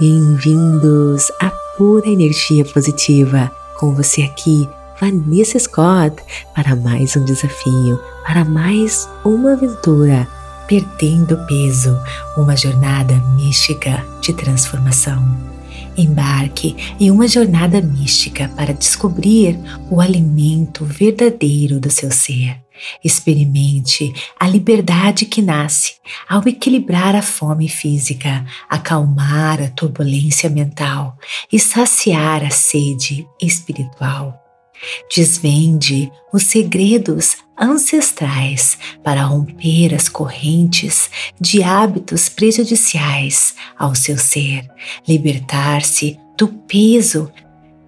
Bem-vindos à pura energia positiva. Com você aqui, Vanessa Scott, para mais um desafio, para mais uma aventura, perdendo peso, uma jornada mística de transformação. Embarque em uma jornada mística para descobrir o alimento verdadeiro do seu ser. Experimente a liberdade que nasce ao equilibrar a fome física, acalmar a turbulência mental e saciar a sede espiritual. Desvende os segredos ancestrais para romper as correntes de hábitos prejudiciais ao seu ser, libertar-se do peso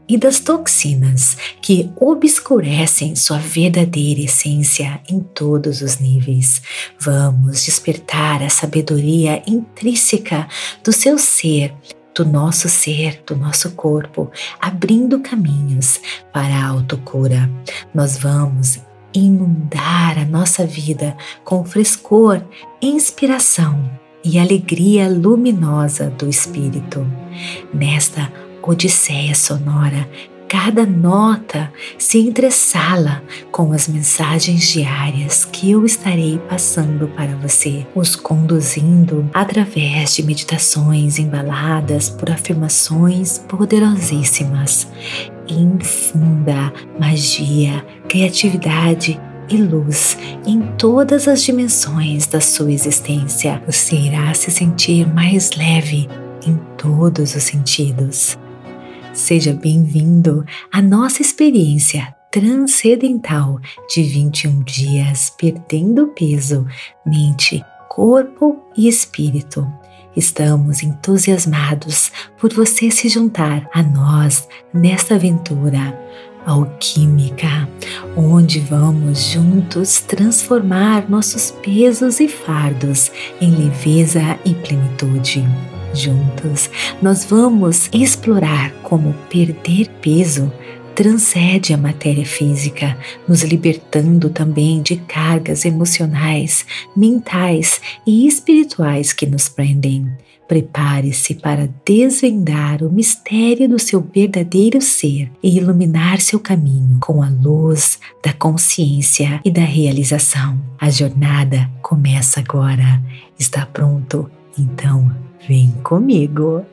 e das toxinas que obscurecem sua verdadeira essência em todos os níveis. Vamos despertar a sabedoria intrínseca do seu ser, do nosso ser, do nosso corpo, abrindo caminhos para a autocura. Nós vamos inundar a nossa vida com frescor, inspiração e alegria luminosa do Espírito. Nesta odisseia sonora, cada nota se entressala com as mensagens diárias que eu estarei passando para você, os conduzindo através de meditações embaladas por afirmações poderosíssimas. Infunda magia, criatividade e luz em todas as dimensões da sua existência. Você irá se sentir mais leve em todos os sentidos. Seja bem-vindo à nossa experiência transcendental de 21 dias perdendo peso, mente, corpo e espírito. Estamos entusiasmados por você se juntar a nós nesta aventura alquímica, onde vamos juntos transformar nossos pesos e fardos em leveza e plenitude. Juntos, nós vamos explorar como perder peso transcende a matéria física, nos libertando também de cargas emocionais, mentais e espirituais que nos prendem. Prepare-se para desvendar o mistério do seu verdadeiro ser e iluminar seu caminho com a luz da consciência e da realização. A jornada começa agora. Está pronto? Então, Vem comigo!